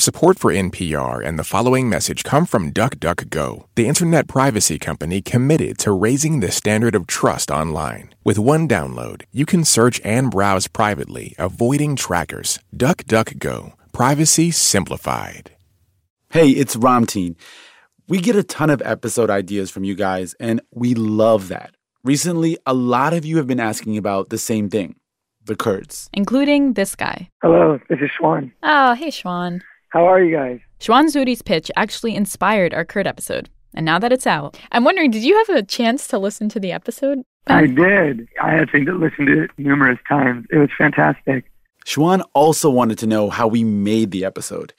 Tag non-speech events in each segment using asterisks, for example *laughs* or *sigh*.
Support for NPR and the following message come from DuckDuckGo, the internet privacy company committed to raising the standard of trust online. With one download, you can search and browse privately, avoiding trackers. DuckDuckGo, privacy simplified. Hey, it's Ramtin. We get a ton of episode ideas from you guys, and we love that. Recently, a lot of you have been asking about the same thing the Kurds. Including this guy. Hello, this is Schwan. Oh, hey, Schwan. How are you guys? Schwan Zuri's pitch actually inspired our Kurd episode. And now that it's out, I'm wondering, did you have a chance to listen to the episode? I did. I had to listen to it numerous times. It was fantastic. Schwan also wanted to know how we made the episode.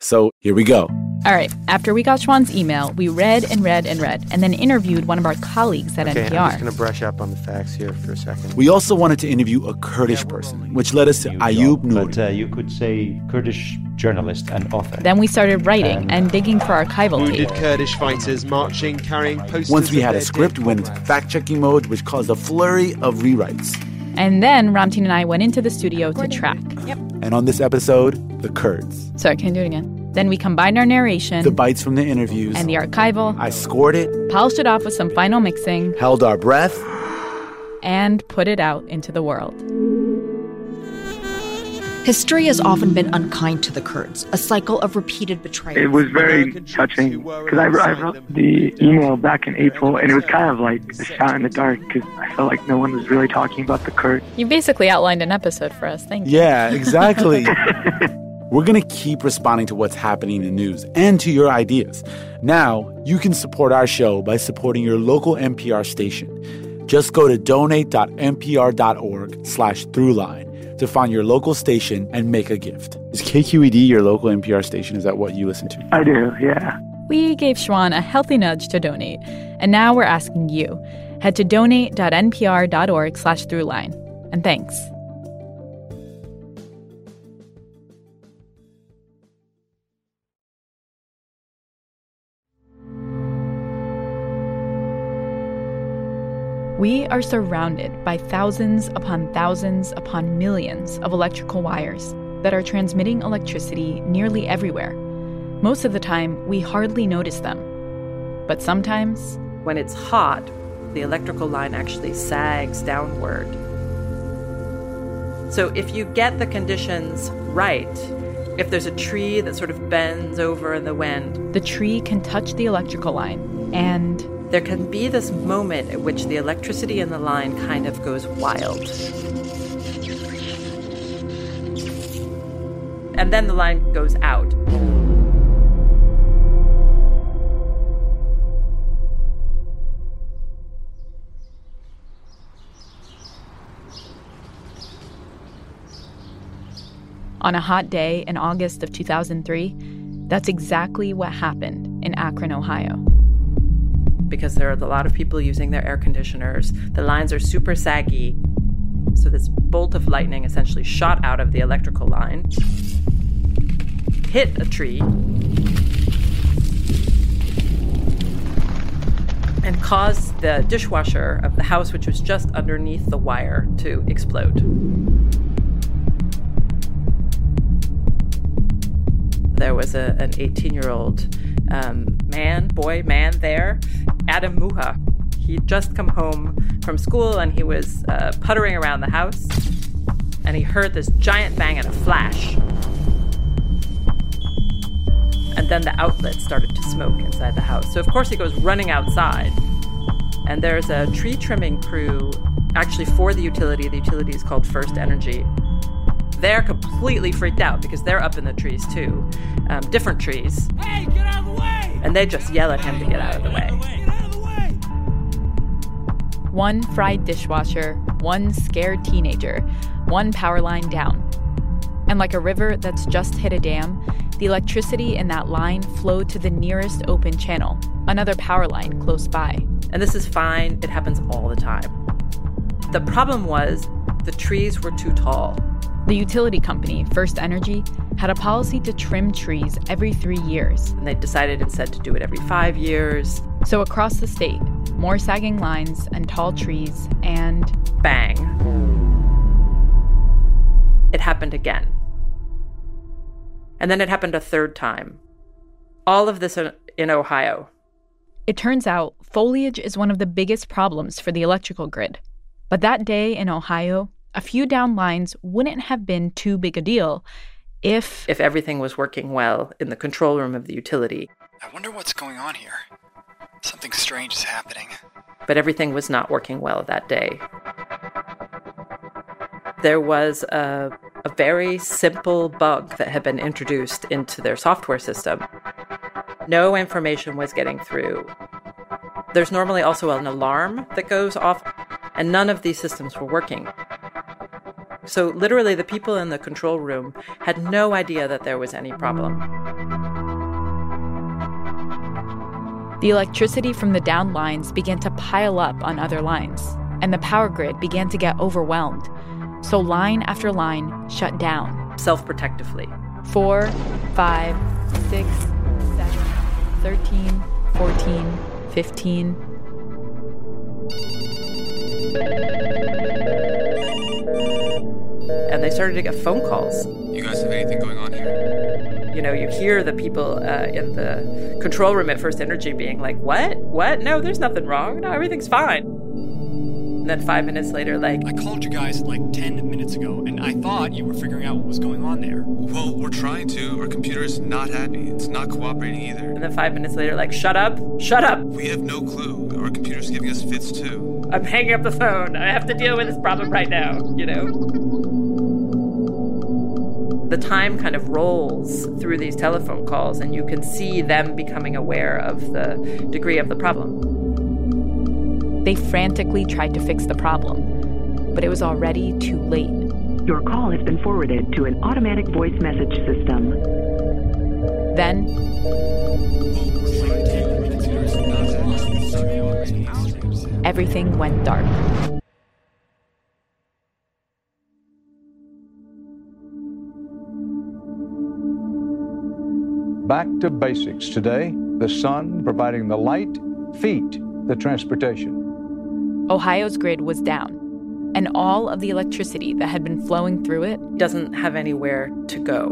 So here we go. All right. After we got Schwan's email, we read and read and read, and then interviewed one of our colleagues at okay, NPR. I'm just going to brush up on the facts here for a second. We also wanted to interview a Kurdish person, which led us to Ayub Nuri. But uh, you could say Kurdish journalist and author. Then we started writing and digging for archival Wounded tape. Kurdish fighters marching, carrying posters. Once we had a script, went into fact checking mode, which caused a flurry of rewrites. And then Ramtin and I went into the studio to track. Yep. And on this episode, the Kurds. Sorry, can I do it again? Then we combined our narration The bites from the interviews. and the archival, I scored it, polished it off with some final mixing, held our breath. and put it out into the world. History has often been unkind to the Kurds, a cycle of repeated betrayal. It was very touching because I, I wrote the email back in April, and it was kind of like a shot in the dark because I felt like no one was really talking about the Kurds. You basically outlined an episode for us. Thank you. Yeah, exactly. *laughs* We're going to keep responding to what's happening in the news and to your ideas. Now, you can support our show by supporting your local NPR station. Just go to donate.npr.org slash throughline to find your local station and make a gift. Is KQED your local NPR station? Is that what you listen to? I do, yeah. We gave Schwan a healthy nudge to donate, and now we're asking you. Head to donate.npr.org slash throughline. And thanks. We are surrounded by thousands upon thousands upon millions of electrical wires that are transmitting electricity nearly everywhere. Most of the time, we hardly notice them. But sometimes, When it's hot, the electrical line actually sags downward. So if you get the conditions right, if there's a tree that sort of bends over in the wind, the tree can touch the electrical line and there can be this moment at which the electricity in the line kind of goes wild. And then the line goes out. on a hot day in August of 2003, that's exactly what happened in Akron, Ohio. Because there are a lot of people using their air conditioners. The lines are super saggy. So this bolt of lightning essentially shot out of the electrical line, hit a tree, and caused the dishwasher of the house, which was just underneath the wire, to explode. There was a, an 18 year old um, man, boy, man there, Adam Muha. He'd just come home from school and he was uh, puttering around the house and he heard this giant bang and a flash. And then the outlet started to smoke inside the house. So, of course, he goes running outside. And there's a tree trimming crew actually for the utility. The utility is called First Energy. They're completely freaked out because they're up in the trees too, um, different trees. Hey, get out of the way! And they just yell at him to get out of the way. Get out of the way! One fried dishwasher, one scared teenager, one power line down. And like a river that's just hit a dam, the electricity in that line flowed to the nearest open channel, another power line close by. And this is fine, it happens all the time. The problem was the trees were too tall. The utility company, First Energy, had a policy to trim trees every three years. And they decided instead to do it every five years. So across the state, more sagging lines and tall trees, and bang. It happened again. And then it happened a third time. All of this in Ohio. It turns out foliage is one of the biggest problems for the electrical grid. But that day in Ohio, a few down lines wouldn't have been too big a deal if if everything was working well in the control room of the utility. I wonder what's going on here. Something strange is happening. But everything was not working well that day. There was a, a very simple bug that had been introduced into their software system. No information was getting through. There's normally also an alarm that goes off, and none of these systems were working. So, literally, the people in the control room had no idea that there was any problem. The electricity from the down lines began to pile up on other lines, and the power grid began to get overwhelmed. So, line after line shut down. Self protectively. Four, five, six, seven, 13, 14, 15. and they started to get phone calls. You guys have anything going on here? You know, you hear the people uh, in the control room at First Energy being like, What? What? No, there's nothing wrong. No, everything's fine. And then five minutes later, like, I called you guys like 10 minutes ago, and I thought you were figuring out what was going on there. Well, we're trying to. Our computer is not happy. It's not cooperating either. And then five minutes later, like, Shut up! Shut up! We have no clue. Our computer's giving us fits too. I'm hanging up the phone. I have to deal with this problem right now, you know? The time kind of rolls through these telephone calls, and you can see them becoming aware of the degree of the problem. They frantically tried to fix the problem, but it was already too late. Your call has been forwarded to an automatic voice message system. Then, everything went dark. Back to basics today the sun providing the light, feet, the transportation. Ohio's grid was down, and all of the electricity that had been flowing through it doesn't have anywhere to go.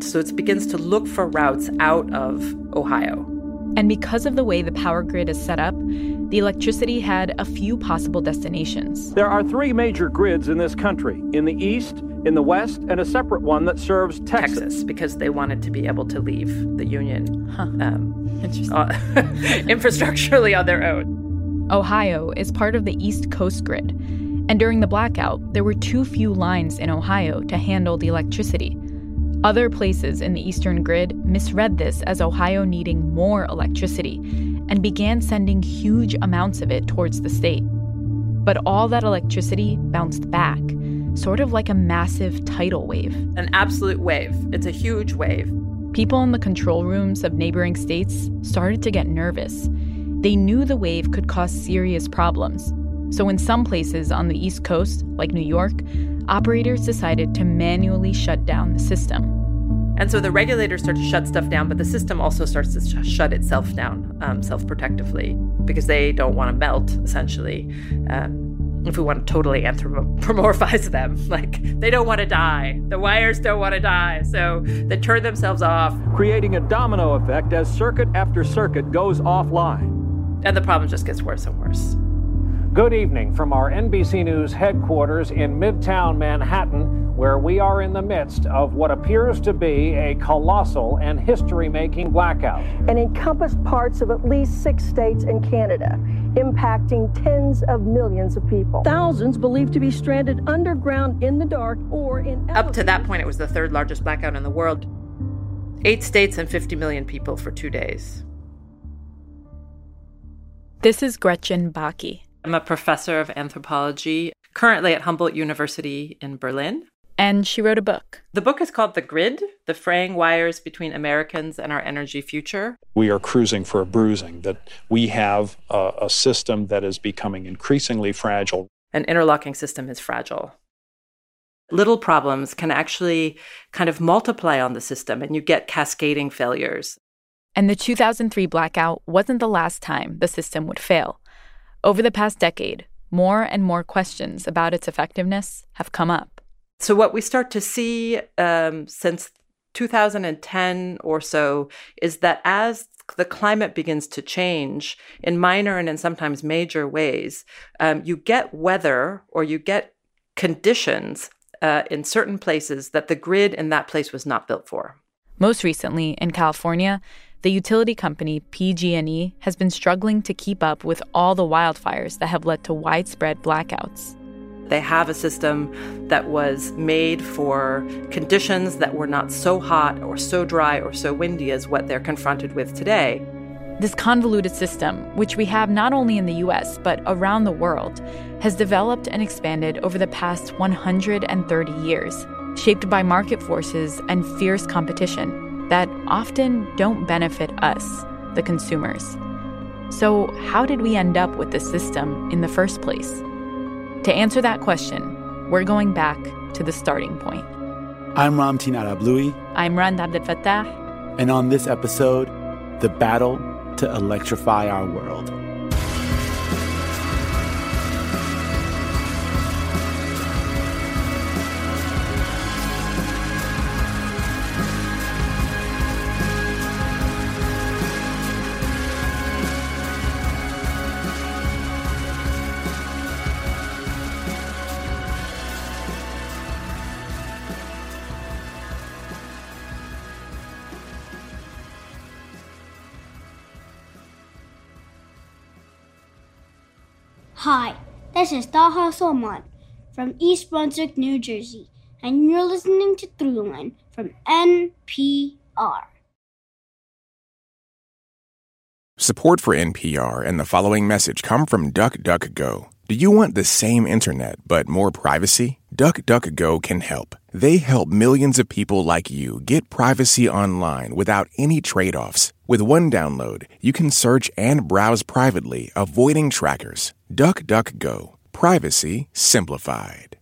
So it begins to look for routes out of Ohio. And because of the way the power grid is set up, the electricity had a few possible destinations. There are three major grids in this country in the east, in the West and a separate one that serves Texas. Texas because they wanted to be able to leave the Union huh. um, uh, *laughs* infrastructurally on their own. Ohio is part of the East Coast grid. And during the blackout, there were too few lines in Ohio to handle the electricity. Other places in the Eastern grid misread this as Ohio needing more electricity and began sending huge amounts of it towards the state. But all that electricity bounced back sort of like a massive tidal wave. An absolute wave. It's a huge wave. People in the control rooms of neighboring states started to get nervous. They knew the wave could cause serious problems. So, in some places on the East Coast, like New York, operators decided to manually shut down the system. And so the regulators start to shut stuff down, but the system also starts to sh- shut itself down um, self protectively because they don't want to melt, essentially. Um, if we want to totally anthropomorphize them. *laughs* Like, they don't want to die. The wires don't want to die. So they turn themselves off, creating a domino effect as circuit after circuit goes offline. And the problem just gets worse and worse. Good evening from our NBC News headquarters in Midtown Manhattan, where we are in the midst of what appears to be a colossal and history making blackout. And encompassed parts of at least six states and Canada, impacting tens of millions of people. Thousands believed to be stranded underground in the dark or in. Up to that point, it was the third largest blackout in the world. Eight states and 50 million people for two days. This is Gretchen Bakke. I'm a professor of anthropology, currently at Humboldt University in Berlin. And she wrote a book. The book is called The Grid The Fraying Wires Between Americans and Our Energy Future. We are cruising for a bruising, that we have a, a system that is becoming increasingly fragile. An interlocking system is fragile. Little problems can actually kind of multiply on the system, and you get cascading failures. And the 2003 blackout wasn't the last time the system would fail. Over the past decade, more and more questions about its effectiveness have come up. So, what we start to see um, since 2010 or so is that as the climate begins to change in minor and in sometimes major ways, um, you get weather or you get conditions uh, in certain places that the grid in that place was not built for. Most recently, in California, the utility company PG&E has been struggling to keep up with all the wildfires that have led to widespread blackouts. They have a system that was made for conditions that were not so hot or so dry or so windy as what they're confronted with today. This convoluted system, which we have not only in the US but around the world, has developed and expanded over the past 130 years, shaped by market forces and fierce competition that often don't benefit us, the consumers. So, how did we end up with this system in the first place? To answer that question, we're going back to the starting point. I'm Ramtin Arablouei. I'm Rand Abdel Fattah. And on this episode, the battle to electrify our world. Hi, this is Taha Salman from East Brunswick, New Jersey, and you're listening to Throughline from NPR. Support for NPR and the following message come from DuckDuckGo. Do you want the same internet but more privacy? DuckDuckGo can help. They help millions of people like you get privacy online without any trade offs. With one download, you can search and browse privately, avoiding trackers. DuckDuckGo. Privacy simplified.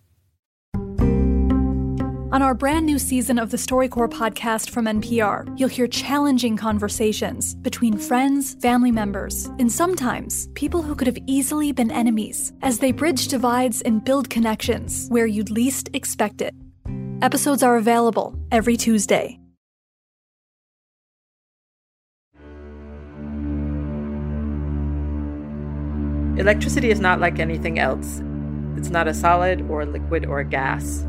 On our brand new season of the StoryCorps podcast from NPR, you'll hear challenging conversations between friends, family members, and sometimes people who could have easily been enemies as they bridge divides and build connections where you'd least expect it. Episodes are available every Tuesday. Electricity is not like anything else. It's not a solid or a liquid or a gas.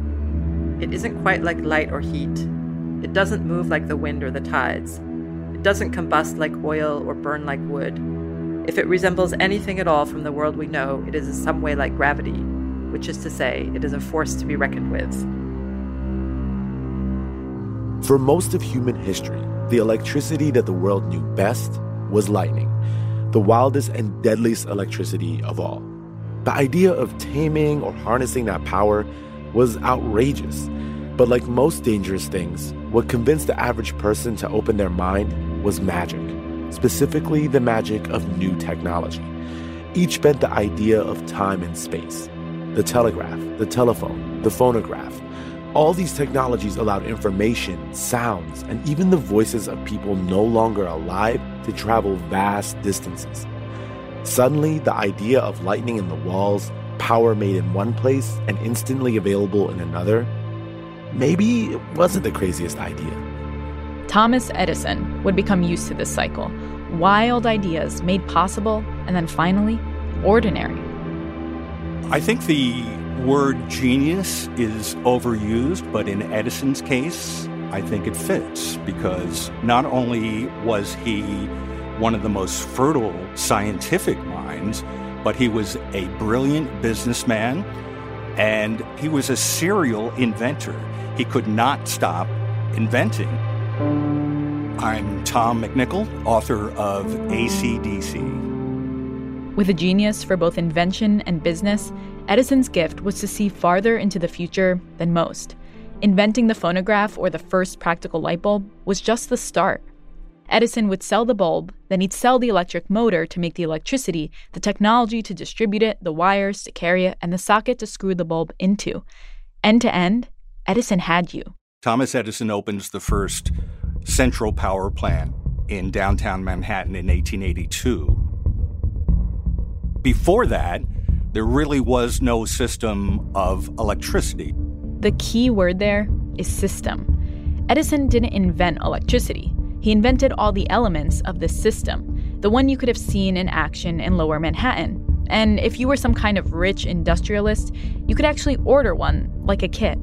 It isn't quite like light or heat. It doesn't move like the wind or the tides. It doesn't combust like oil or burn like wood. If it resembles anything at all from the world we know, it is in some way like gravity, which is to say, it is a force to be reckoned with. For most of human history, the electricity that the world knew best was lightning, the wildest and deadliest electricity of all. The idea of taming or harnessing that power was outrageous. But like most dangerous things, what convinced the average person to open their mind was magic, specifically the magic of new technology. Each bent the idea of time and space. The telegraph, the telephone, the phonograph. All these technologies allowed information, sounds, and even the voices of people no longer alive to travel vast distances. Suddenly, the idea of lightning in the walls, power made in one place and instantly available in another, maybe it wasn't the craziest idea. Thomas Edison would become used to this cycle wild ideas made possible, and then finally, ordinary. I think the word genius is overused, but in Edison's case, I think it fits because not only was he one of the most fertile scientific minds, but he was a brilliant businessman and he was a serial inventor. He could not stop inventing. I'm Tom McNichol, author of ACDC. With a genius for both invention and business, Edison's gift was to see farther into the future than most. Inventing the phonograph or the first practical light bulb was just the start. Edison would sell the bulb, then he'd sell the electric motor to make the electricity, the technology to distribute it, the wires to carry it, and the socket to screw the bulb into. End to end, Edison had you. Thomas Edison opens the first central power plant in downtown Manhattan in 1882. Before that, there really was no system of electricity. The key word there is system. Edison didn't invent electricity. He invented all the elements of this system, the one you could have seen in action in lower Manhattan. And if you were some kind of rich industrialist, you could actually order one, like a kit.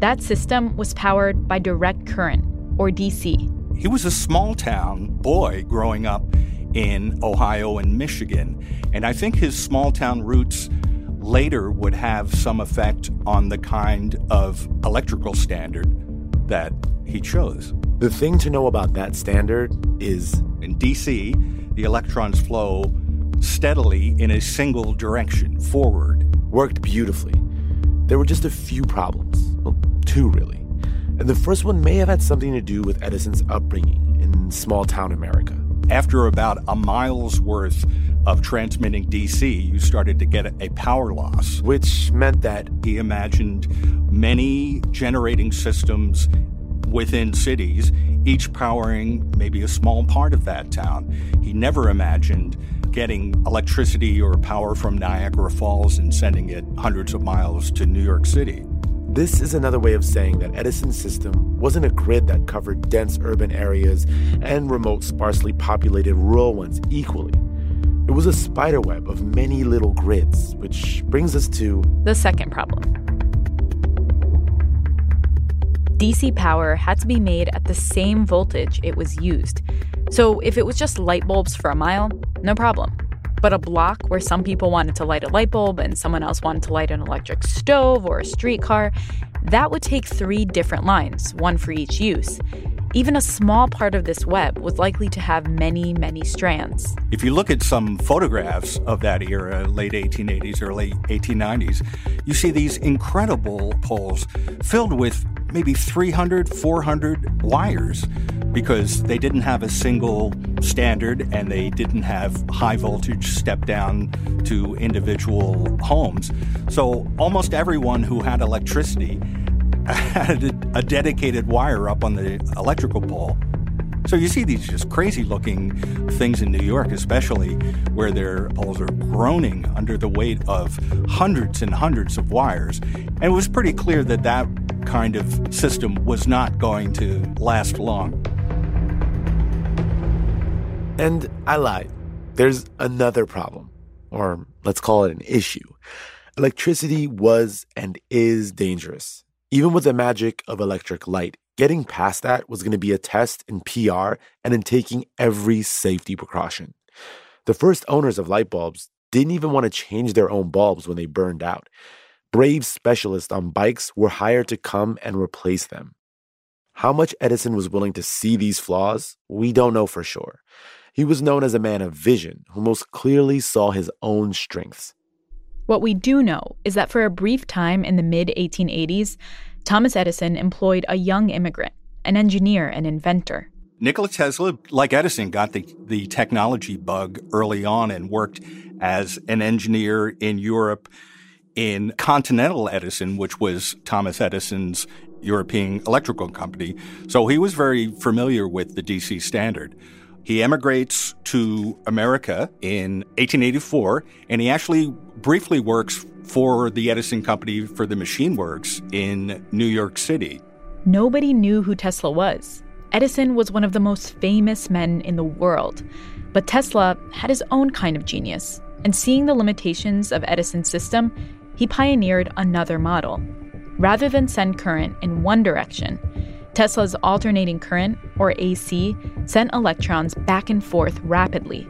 That system was powered by direct current, or DC. He was a small town boy growing up in Ohio and Michigan. And I think his small town roots later would have some effect on the kind of electrical standard that he chose. The thing to know about that standard is in DC, the electrons flow steadily in a single direction, forward. Worked beautifully. There were just a few problems. Well, two really. And the first one may have had something to do with Edison's upbringing in small town America. After about a mile's worth of transmitting DC, you started to get a power loss. Which meant that he imagined many generating systems within cities, each powering maybe a small part of that town. He never imagined getting electricity or power from Niagara Falls and sending it hundreds of miles to New York City. This is another way of saying that Edison's system wasn't a grid that covered dense urban areas and remote, sparsely populated rural ones equally. It was a spiderweb of many little grids, which brings us to the second problem. DC power had to be made at the same voltage it was used. So if it was just light bulbs for a mile, no problem. But a block where some people wanted to light a light bulb and someone else wanted to light an electric stove or a streetcar, that would take three different lines, one for each use. Even a small part of this web was likely to have many, many strands. If you look at some photographs of that era, late 1880s, early 1890s, you see these incredible poles filled with maybe 300, 400 wires because they didn't have a single standard and they didn't have high voltage step down to individual homes. So almost everyone who had electricity *laughs* had a dedicated wire up on the electrical pole. So you see these just crazy looking things in New York, especially where their poles are groaning under the weight of hundreds and hundreds of wires. And it was pretty clear that that kind of system was not going to last long. And I lied. There's another problem, or let's call it an issue. Electricity was and is dangerous. Even with the magic of electric light, getting past that was going to be a test in PR and in taking every safety precaution. The first owners of light bulbs didn't even want to change their own bulbs when they burned out. Brave specialists on bikes were hired to come and replace them. How much Edison was willing to see these flaws, we don't know for sure. He was known as a man of vision who most clearly saw his own strengths. What we do know is that for a brief time in the mid 1880s, Thomas Edison employed a young immigrant, an engineer and inventor. Nikola Tesla, like Edison, got the, the technology bug early on and worked as an engineer in Europe in Continental Edison, which was Thomas Edison's European electrical company. So he was very familiar with the DC standard. He emigrates to America in 1884, and he actually briefly works for the Edison Company for the Machine Works in New York City. Nobody knew who Tesla was. Edison was one of the most famous men in the world. But Tesla had his own kind of genius, and seeing the limitations of Edison's system, he pioneered another model. Rather than send current in one direction, Tesla's alternating current, or AC, sent electrons back and forth rapidly.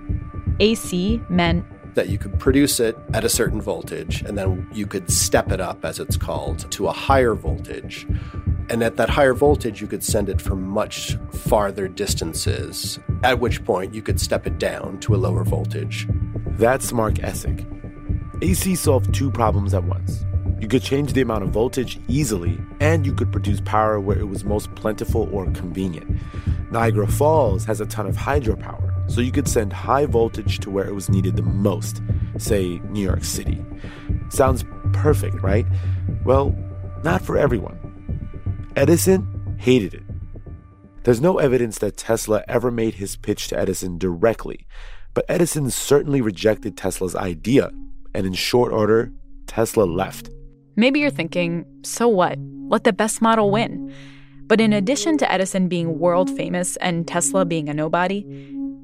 AC meant that you could produce it at a certain voltage and then you could step it up, as it's called, to a higher voltage. And at that higher voltage, you could send it for much farther distances, at which point you could step it down to a lower voltage. That's Mark Essig. AC solved two problems at once. You could change the amount of voltage easily, and you could produce power where it was most plentiful or convenient. Niagara Falls has a ton of hydropower, so you could send high voltage to where it was needed the most, say New York City. Sounds perfect, right? Well, not for everyone. Edison hated it. There's no evidence that Tesla ever made his pitch to Edison directly, but Edison certainly rejected Tesla's idea and in short order, Tesla left. Maybe you're thinking, so what? Let the best model win. But in addition to Edison being world famous and Tesla being a nobody,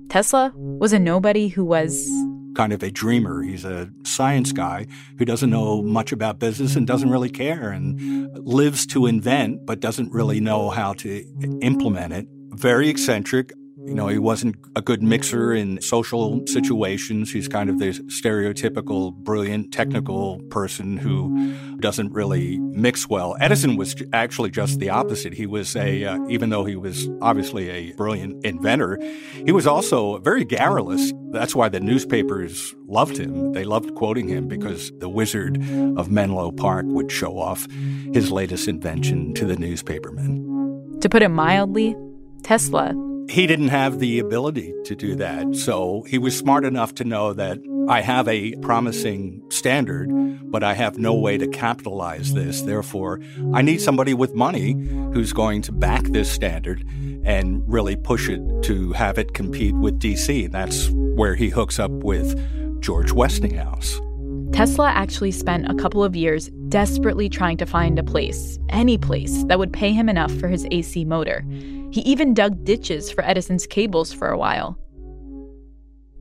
Tesla was a nobody who was kind of a dreamer. He's a science guy who doesn't know much about business and doesn't really care and lives to invent but doesn't really know how to implement it. Very eccentric, you know, he wasn't a good mixer in social situations. He's kind of the stereotypical brilliant technical person who doesn't really mix well. Edison was actually just the opposite. He was a, uh, even though he was obviously a brilliant inventor, he was also very garrulous. That's why the newspapers loved him. They loved quoting him because the wizard of Menlo Park would show off his latest invention to the newspapermen. To put it mildly, Tesla he didn't have the ability to do that. So he was smart enough to know that I have a promising standard, but I have no way to capitalize this. Therefore, I need somebody with money who's going to back this standard and really push it to have it compete with DC. That's where he hooks up with George Westinghouse. Tesla actually spent a couple of years desperately trying to find a place, any place, that would pay him enough for his AC motor. He even dug ditches for Edison's cables for a while.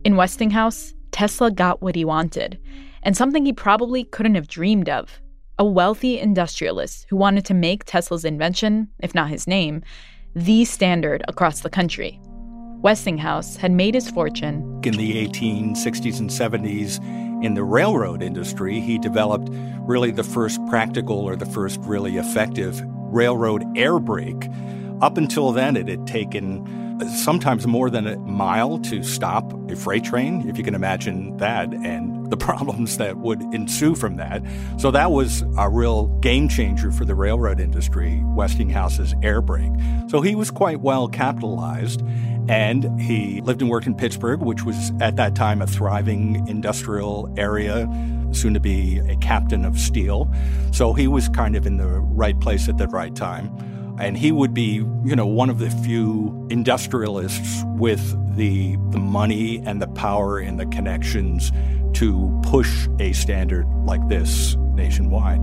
In Westinghouse, Tesla got what he wanted, and something he probably couldn't have dreamed of a wealthy industrialist who wanted to make Tesla's invention, if not his name, the standard across the country. Westinghouse had made his fortune. In the 1860s and 70s, in the railroad industry, he developed really the first practical or the first really effective railroad air brake up until then, it had taken uh, sometimes more than a mile to stop a freight train, if you can imagine that, and *laughs* the problems that would ensue from that. So that was a real game changer for the railroad industry, Westinghouse's air brake. So he was quite well capitalized. And he lived and worked in Pittsburgh, which was at that time a thriving industrial area, soon to be a captain of steel. So he was kind of in the right place at the right time. And he would be, you know, one of the few industrialists with the, the money and the power and the connections to push a standard like this nationwide.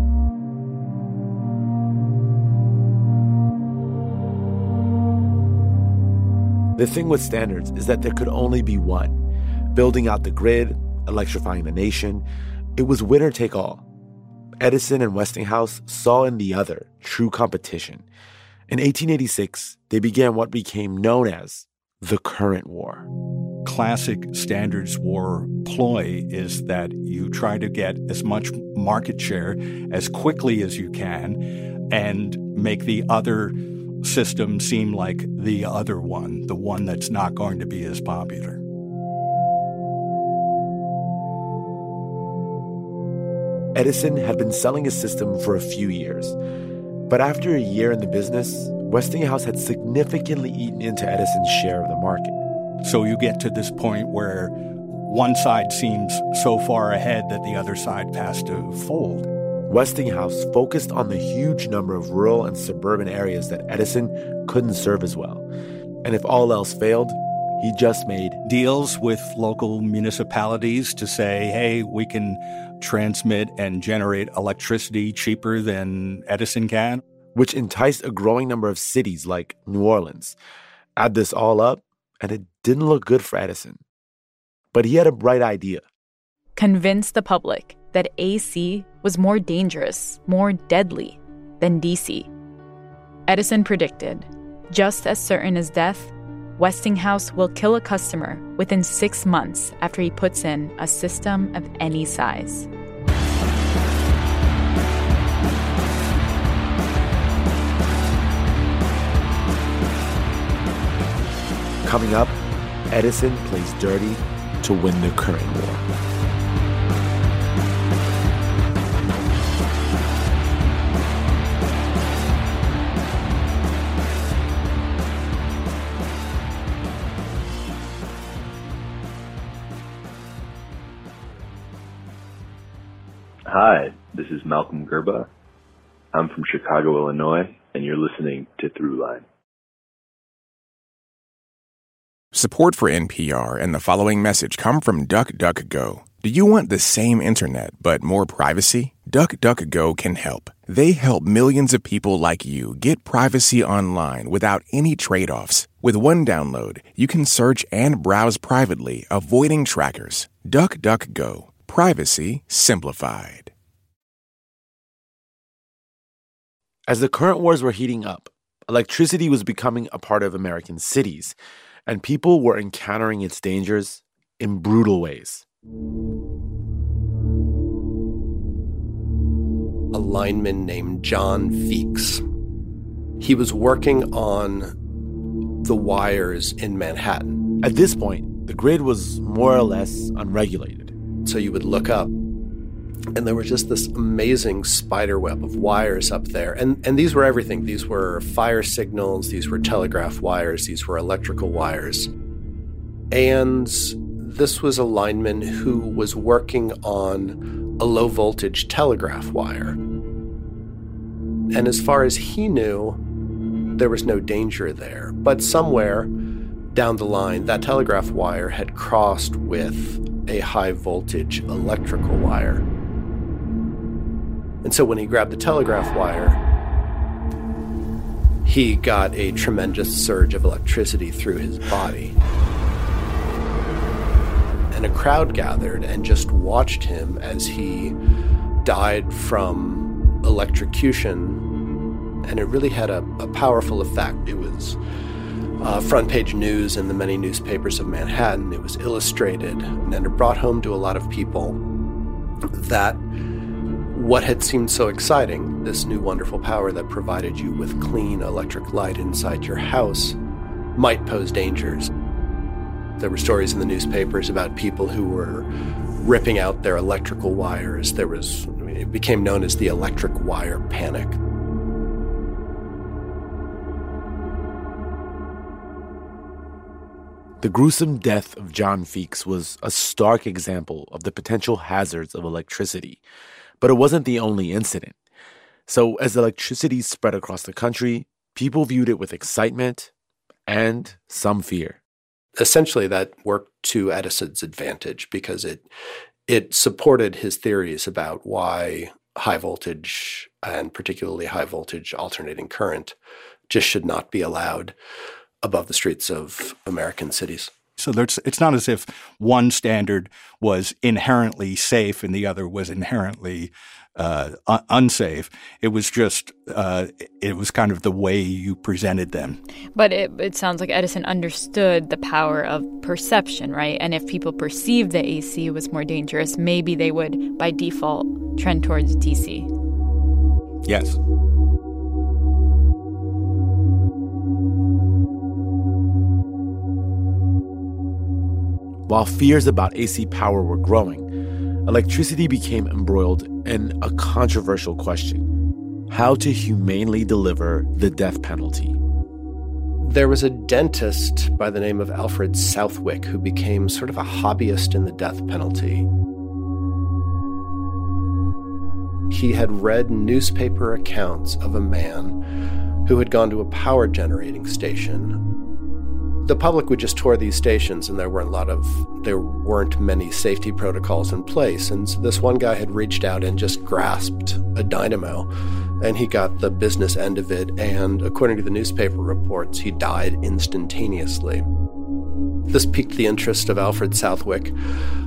The thing with standards is that there could only be one. Building out the grid, electrifying the nation, it was winner take all. Edison and Westinghouse saw in the other true competition. In 1886, they began what became known as the Current War. Classic standards war ploy is that you try to get as much market share as quickly as you can and make the other system seem like the other one, the one that's not going to be as popular. Edison had been selling his system for a few years. But after a year in the business, Westinghouse had significantly eaten into Edison's share of the market. So you get to this point where one side seems so far ahead that the other side has to fold. Westinghouse focused on the huge number of rural and suburban areas that Edison couldn't serve as well. And if all else failed, he just made deals with local municipalities to say, hey, we can transmit and generate electricity cheaper than Edison can. Which enticed a growing number of cities like New Orleans. Add this all up, and it didn't look good for Edison. But he had a bright idea. Convince the public that AC was more dangerous, more deadly than DC. Edison predicted just as certain as death, Westinghouse will kill a customer within six months after he puts in a system of any size. Coming up, Edison plays dirty to win the current war. Hi, this is Malcolm Gerba. I'm from Chicago, Illinois, and you're listening to Throughline. Support for NPR and the following message come from DuckDuckGo. Do you want the same internet but more privacy? DuckDuckGo can help. They help millions of people like you get privacy online without any trade offs. With one download, you can search and browse privately, avoiding trackers. DuckDuckGo. Privacy simplified. As the current wars were heating up, electricity was becoming a part of American cities, and people were encountering its dangers in brutal ways. A lineman named John Feeks. He was working on the wires in Manhattan. At this point, the grid was more or less unregulated. So you would look up, and there was just this amazing spider web of wires up there. And, and these were everything. These were fire signals, these were telegraph wires, these were electrical wires. And this was a lineman who was working on a low voltage telegraph wire. And as far as he knew, there was no danger there. But somewhere down the line, that telegraph wire had crossed with a high voltage electrical wire. And so when he grabbed the telegraph wire, he got a tremendous surge of electricity through his body. And a crowd gathered and just watched him as he died from electrocution and it really had a, a powerful effect. It was uh, front page news in the many newspapers of Manhattan. It was illustrated, and it brought home to a lot of people that what had seemed so exciting, this new wonderful power that provided you with clean electric light inside your house, might pose dangers. There were stories in the newspapers about people who were ripping out their electrical wires. There was, it became known as the electric wire panic. The gruesome death of John Feeks was a stark example of the potential hazards of electricity, but it wasn't the only incident. So, as electricity spread across the country, people viewed it with excitement and some fear. Essentially, that worked to Edison's advantage because it it supported his theories about why high voltage and particularly high voltage alternating current just should not be allowed above the streets of American cities. So there's, it's not as if one standard was inherently safe and the other was inherently uh, un- unsafe. It was just uh, it was kind of the way you presented them. But it, it sounds like Edison understood the power of perception, right? And if people perceived that AC was more dangerous, maybe they would by default trend towards DC. Yes. While fears about AC power were growing, electricity became embroiled in a controversial question how to humanely deliver the death penalty. There was a dentist by the name of Alfred Southwick who became sort of a hobbyist in the death penalty. He had read newspaper accounts of a man who had gone to a power generating station the public would just tour these stations and there weren't a lot of there weren't many safety protocols in place and so this one guy had reached out and just grasped a dynamo and he got the business end of it and according to the newspaper reports he died instantaneously this piqued the interest of Alfred Southwick,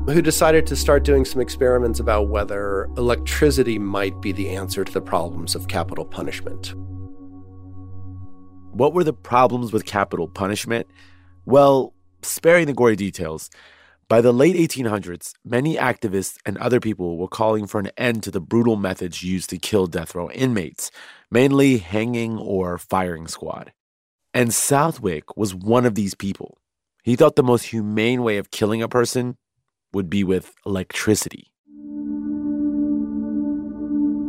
who decided to start doing some experiments about whether electricity might be the answer to the problems of capital punishment. What were the problems with capital punishment? Well, sparing the gory details, by the late 1800s, many activists and other people were calling for an end to the brutal methods used to kill death row inmates, mainly hanging or firing squad. And Southwick was one of these people. He thought the most humane way of killing a person would be with electricity.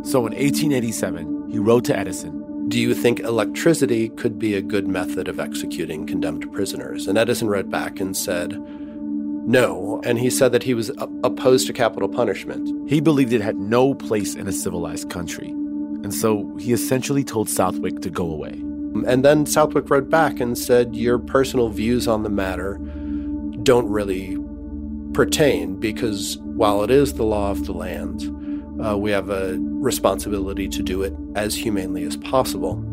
So in 1887, he wrote to Edison do you think electricity could be a good method of executing condemned prisoners? And Edison wrote back and said, no. And he said that he was opposed to capital punishment. He believed it had no place in a civilized country. And so he essentially told Southwick to go away. And then Southwick wrote back and said, Your personal views on the matter don't really pertain because while it is the law of the land, uh, we have a responsibility to do it as humanely as possible.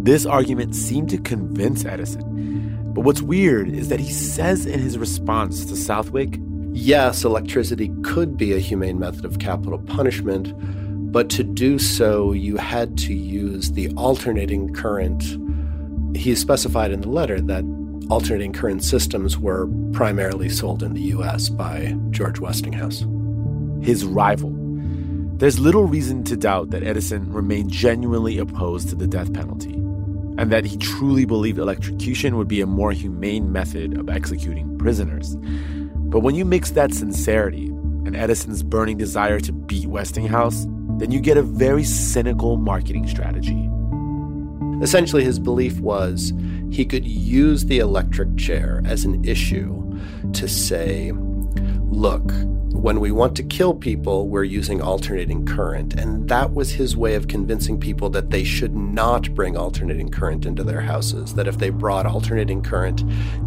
This argument seemed to convince Edison. But what's weird is that he says in his response to Southwick yes, electricity could be a humane method of capital punishment, but to do so, you had to use the alternating current. He specified in the letter that alternating current systems were primarily sold in the US by George Westinghouse. His rival. There's little reason to doubt that Edison remained genuinely opposed to the death penalty, and that he truly believed electrocution would be a more humane method of executing prisoners. But when you mix that sincerity and Edison's burning desire to beat Westinghouse, then you get a very cynical marketing strategy. Essentially, his belief was he could use the electric chair as an issue to say, look, when we want to kill people, we're using alternating current. And that was his way of convincing people that they should not bring alternating current into their houses, that if they brought alternating current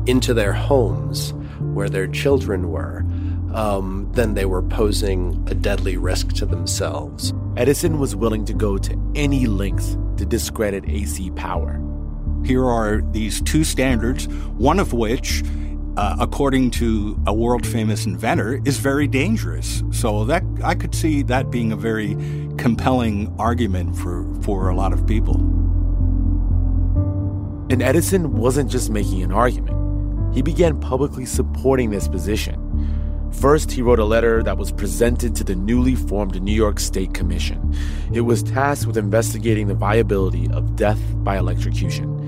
into their homes where their children were, um, then they were posing a deadly risk to themselves. Edison was willing to go to any length to discredit AC power. Here are these two standards, one of which, uh, according to a world famous inventor, is very dangerous. So that I could see that being a very compelling argument for, for a lot of people. And Edison wasn't just making an argument. He began publicly supporting this position. First, he wrote a letter that was presented to the newly formed New York State Commission. It was tasked with investigating the viability of death by electrocution.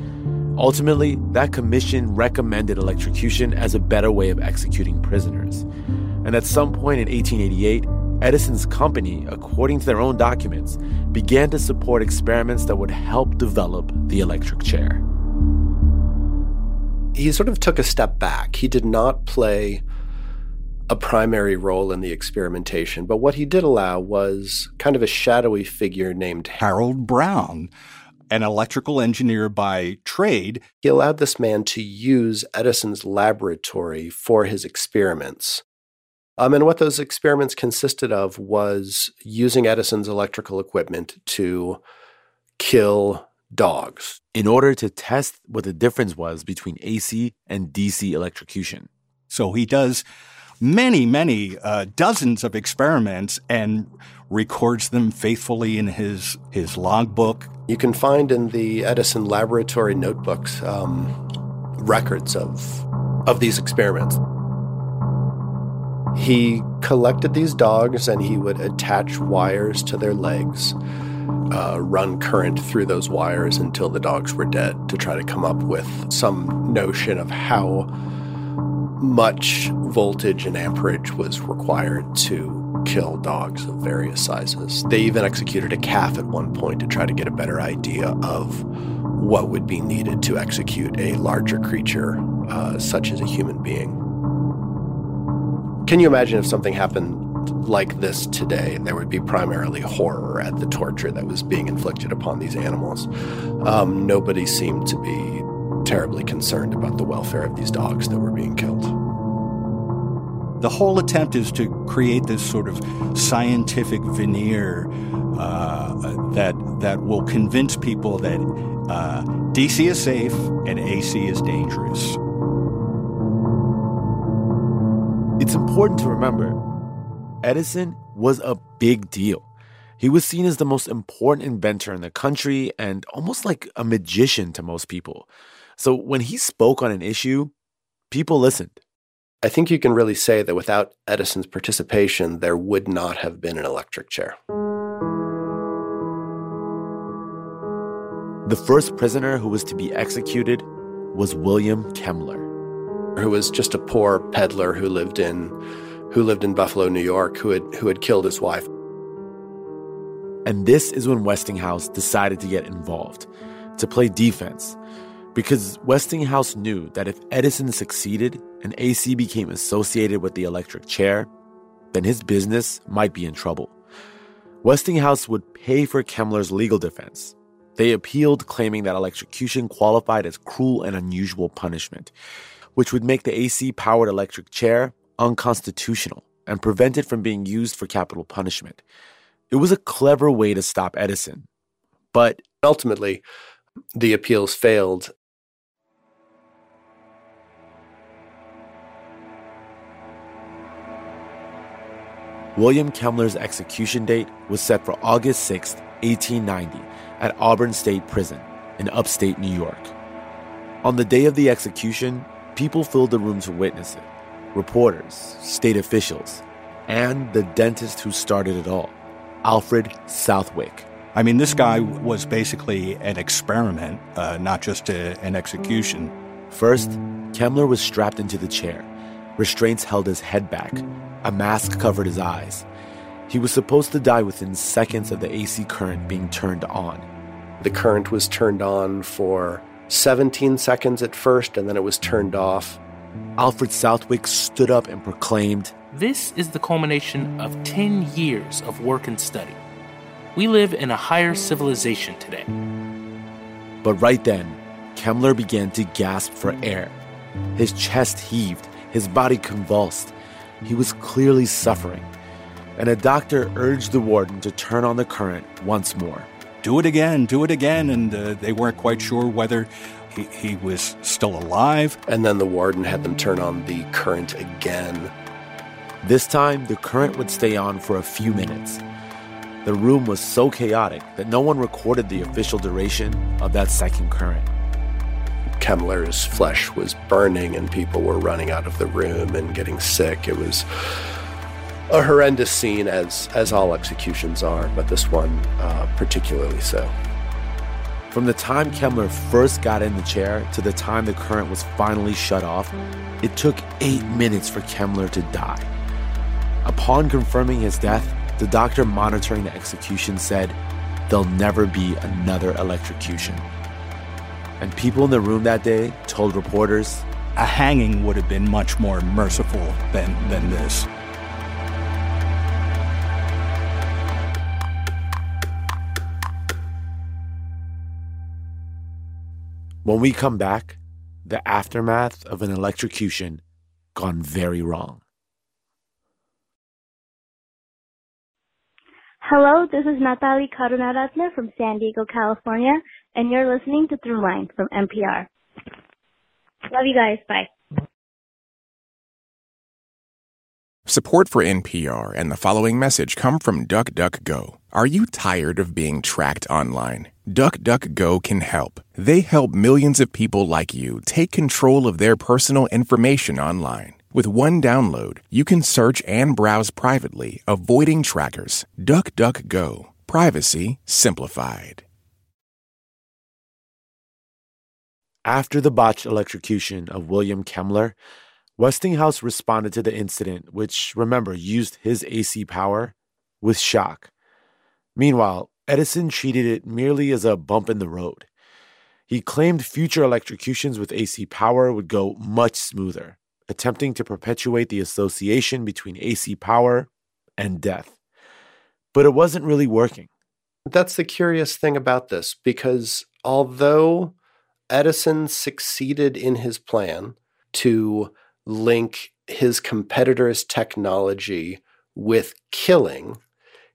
Ultimately, that commission recommended electrocution as a better way of executing prisoners. And at some point in 1888, Edison's company, according to their own documents, began to support experiments that would help develop the electric chair. He sort of took a step back. He did not play a primary role in the experimentation, but what he did allow was kind of a shadowy figure named Harold Brown, an electrical engineer by trade. He allowed this man to use Edison's laboratory for his experiments. Um, and what those experiments consisted of was using Edison's electrical equipment to kill dogs. In order to test what the difference was between AC and DC electrocution. So he does many, many uh, dozens of experiments and records them faithfully in his his logbook. You can find in the Edison laboratory notebooks um, records of of these experiments. He collected these dogs and he would attach wires to their legs, uh, run current through those wires until the dogs were dead to try to come up with some notion of how much voltage and amperage was required to kill dogs of various sizes. They even executed a calf at one point to try to get a better idea of what would be needed to execute a larger creature, uh, such as a human being. Can you imagine if something happened like this today? There would be primarily horror at the torture that was being inflicted upon these animals. Um, nobody seemed to be terribly concerned about the welfare of these dogs that were being killed. The whole attempt is to create this sort of scientific veneer uh, that that will convince people that uh, DC is safe and AC is dangerous. It's important to remember Edison was a big deal. He was seen as the most important inventor in the country and almost like a magician to most people. So when he spoke on an issue, people listened. I think you can really say that without Edison's participation, there would not have been an electric chair. The first prisoner who was to be executed was William Kemmler, who was just a poor peddler who lived in who lived in Buffalo, New York, who had who had killed his wife. And this is when Westinghouse decided to get involved, to play defense, because Westinghouse knew that if Edison succeeded and AC became associated with the electric chair, then his business might be in trouble. Westinghouse would pay for Kemmler's legal defense. They appealed, claiming that electrocution qualified as cruel and unusual punishment, which would make the AC powered electric chair unconstitutional and prevent it from being used for capital punishment. It was a clever way to stop Edison. But ultimately, the appeals failed. William Kemmler's execution date was set for August 6, 1890, at Auburn State Prison in upstate New York. On the day of the execution, people filled the room to witness it reporters, state officials, and the dentist who started it all, Alfred Southwick. I mean, this guy was basically an experiment, uh, not just a, an execution. First, Kemmler was strapped into the chair. Restraints held his head back. A mask covered his eyes. He was supposed to die within seconds of the AC current being turned on. The current was turned on for 17 seconds at first, and then it was turned off. Alfred Southwick stood up and proclaimed, This is the culmination of 10 years of work and study. We live in a higher civilization today. But right then, Kemmler began to gasp for air. His chest heaved, his body convulsed. He was clearly suffering. And a doctor urged the warden to turn on the current once more. Do it again, do it again. And uh, they weren't quite sure whether he, he was still alive. And then the warden had them turn on the current again. This time, the current would stay on for a few minutes. The room was so chaotic that no one recorded the official duration of that second current. Kemmler's flesh was burning and people were running out of the room and getting sick. It was a horrendous scene, as, as all executions are, but this one uh, particularly so. From the time Kemmler first got in the chair to the time the current was finally shut off, it took eight minutes for Kemmler to die. Upon confirming his death, the doctor monitoring the execution said, There'll never be another electrocution. And people in the room that day told reporters, A hanging would have been much more merciful than, than this. When we come back, the aftermath of an electrocution gone very wrong. Hello, this is Natalie Karunaratne from San Diego, California, and you're listening to Throughline from NPR. Love you guys. Bye. Support for NPR and the following message come from DuckDuckGo. Are you tired of being tracked online? DuckDuckGo can help. They help millions of people like you take control of their personal information online. With one download, you can search and browse privately, avoiding trackers. DuckDuckGo. Privacy simplified. After the botched electrocution of William Kemmler, Westinghouse responded to the incident, which, remember, used his AC power, with shock. Meanwhile, Edison treated it merely as a bump in the road. He claimed future electrocutions with AC power would go much smoother, attempting to perpetuate the association between AC power and death. But it wasn't really working. That's the curious thing about this, because although Edison succeeded in his plan to link his competitor's technology with killing,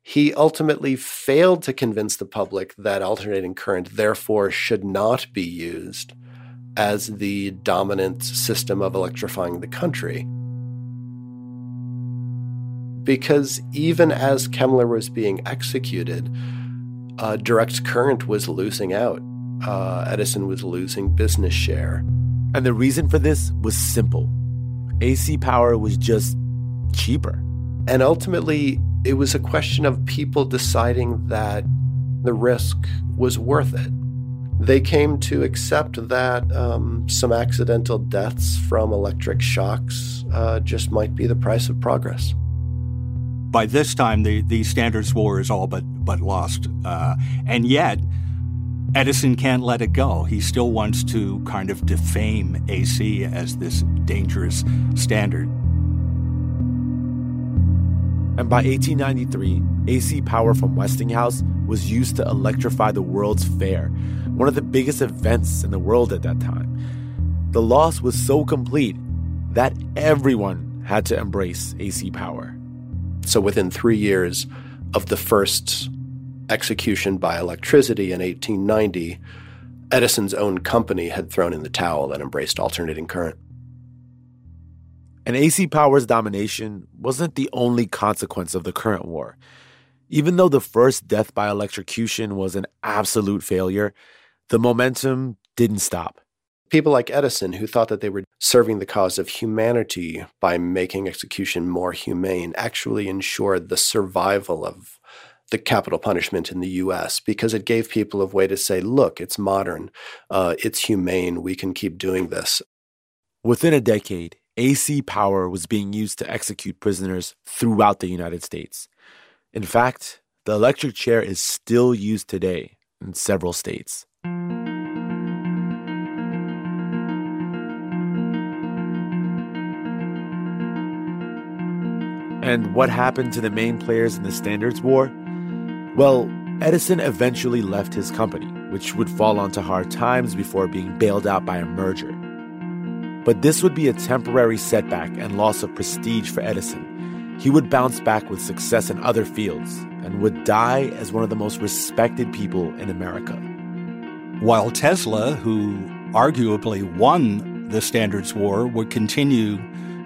he ultimately failed to convince the public that alternating current, therefore, should not be used as the dominant system of electrifying the country. Because even as Kemmler was being executed, uh, direct current was losing out. Uh, Edison was losing business share. And the reason for this was simple AC power was just cheaper. And ultimately, it was a question of people deciding that the risk was worth it. They came to accept that um, some accidental deaths from electric shocks uh, just might be the price of progress. By this time, the, the Standards War is all but, but lost. Uh, and yet, Edison can't let it go. He still wants to kind of defame AC as this dangerous standard. And by 1893, AC power from Westinghouse was used to electrify the World's Fair, one of the biggest events in the world at that time. The loss was so complete that everyone had to embrace AC power. So within three years, of the first execution by electricity in 1890, Edison's own company had thrown in the towel and embraced alternating current. And AC Power's domination wasn't the only consequence of the current war. Even though the first death by electrocution was an absolute failure, the momentum didn't stop. People like Edison, who thought that they were serving the cause of humanity by making execution more humane, actually ensured the survival of the capital punishment in the US because it gave people a way to say, look, it's modern, uh, it's humane, we can keep doing this. Within a decade, AC power was being used to execute prisoners throughout the United States. In fact, the electric chair is still used today in several states. And what happened to the main players in the Standards War? Well, Edison eventually left his company, which would fall onto hard times before being bailed out by a merger. But this would be a temporary setback and loss of prestige for Edison. He would bounce back with success in other fields and would die as one of the most respected people in America. While Tesla, who arguably won the Standards War, would continue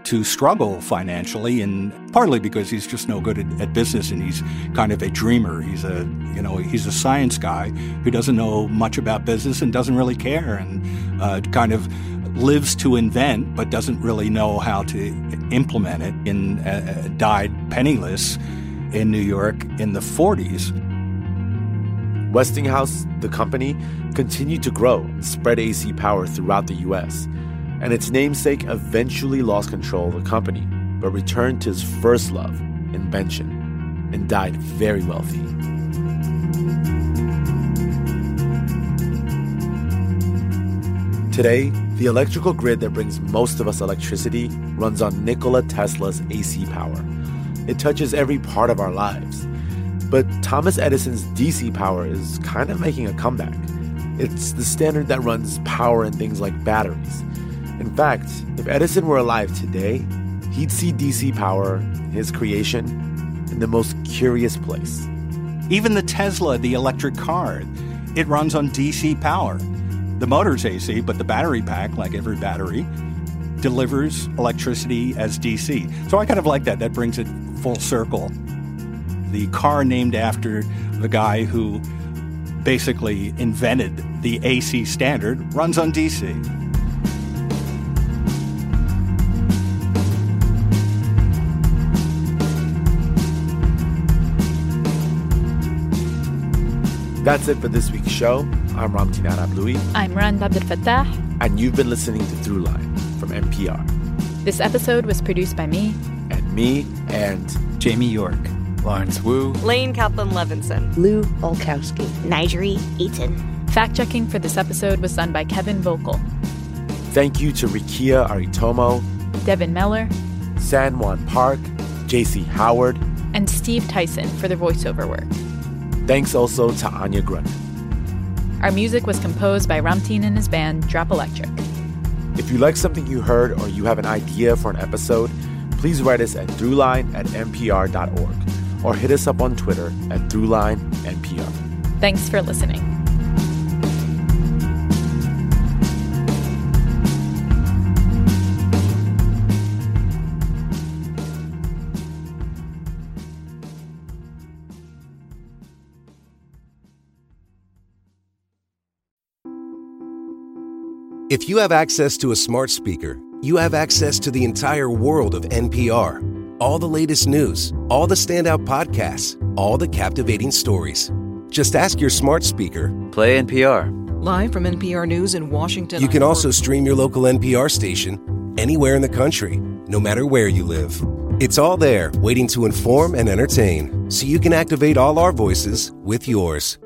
to struggle financially and partly because he's just no good at, at, business and he's kind of a dreamer he's a you know he's a science guy who doesn't know much about business and doesn't really care and uh, kind of lives to invent but doesn't really know how to implement it in uh, died penniless in New York in the 40s. Westinghouse, the company, continued to grow and spread AC power throughout the US. And its namesake eventually lost control of the company, but returned to his first love, invention, and died very wealthy. Today, the electrical grid that brings most of us electricity runs on Nikola Tesla's AC power. It touches every part of our lives. But Thomas Edison's DC power is kind of making a comeback. It's the standard that runs power in things like batteries. In fact, if Edison were alive today, he'd see DC power, his creation, in the most curious place. Even the Tesla, the electric car, it runs on DC power. The motor's AC, but the battery pack, like every battery, delivers electricity as DC. So I kind of like that. That brings it full circle. The car named after the guy who basically invented the AC standard runs on DC. That's it for this week's show. I'm Ramtin Arablouei. I'm Rund Abdelfatah. And you've been listening to Throughline from NPR. This episode was produced by me. And me and Jamie York. Lawrence Wu. Lane Kaplan Levinson. Lu Olkowski. Nigeri Eaton. Fact checking for this episode was done by Kevin Vocke. Thank you to Rikia Aritomo, Devin Meller, San Juan Park, JC Howard, and Steve Tyson for their voiceover work. Thanks also to Anya Grundmann. Our music was composed by Ramtin and his band Drop Electric. If you like something you heard or you have an idea for an episode, please write us at throughline at npr.org or hit us up on Twitter at throughlinenpr. Thanks for listening. If you have access to a smart speaker, you have access to the entire world of NPR. All the latest news, all the standout podcasts, all the captivating stories. Just ask your smart speaker. Play NPR. Live from NPR News in Washington. You can also stream your local NPR station anywhere in the country, no matter where you live. It's all there, waiting to inform and entertain, so you can activate all our voices with yours.